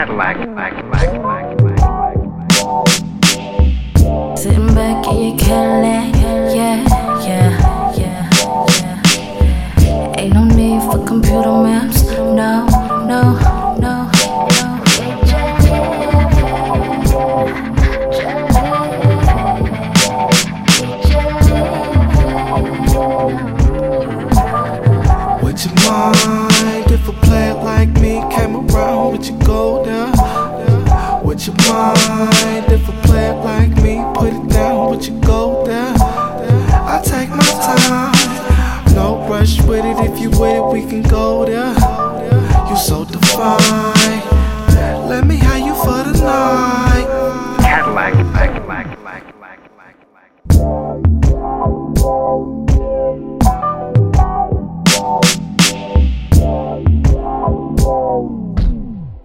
Cadillac. Sitting back in your Cadillac, yeah, yeah, yeah, yeah. Ain't no need for computer maps, no, no, no, no. Would you mind if a player like Would you mind if a player like me put it down? Would you go there? I take my time, no rush with it. If you with it, we can go there. You so divine.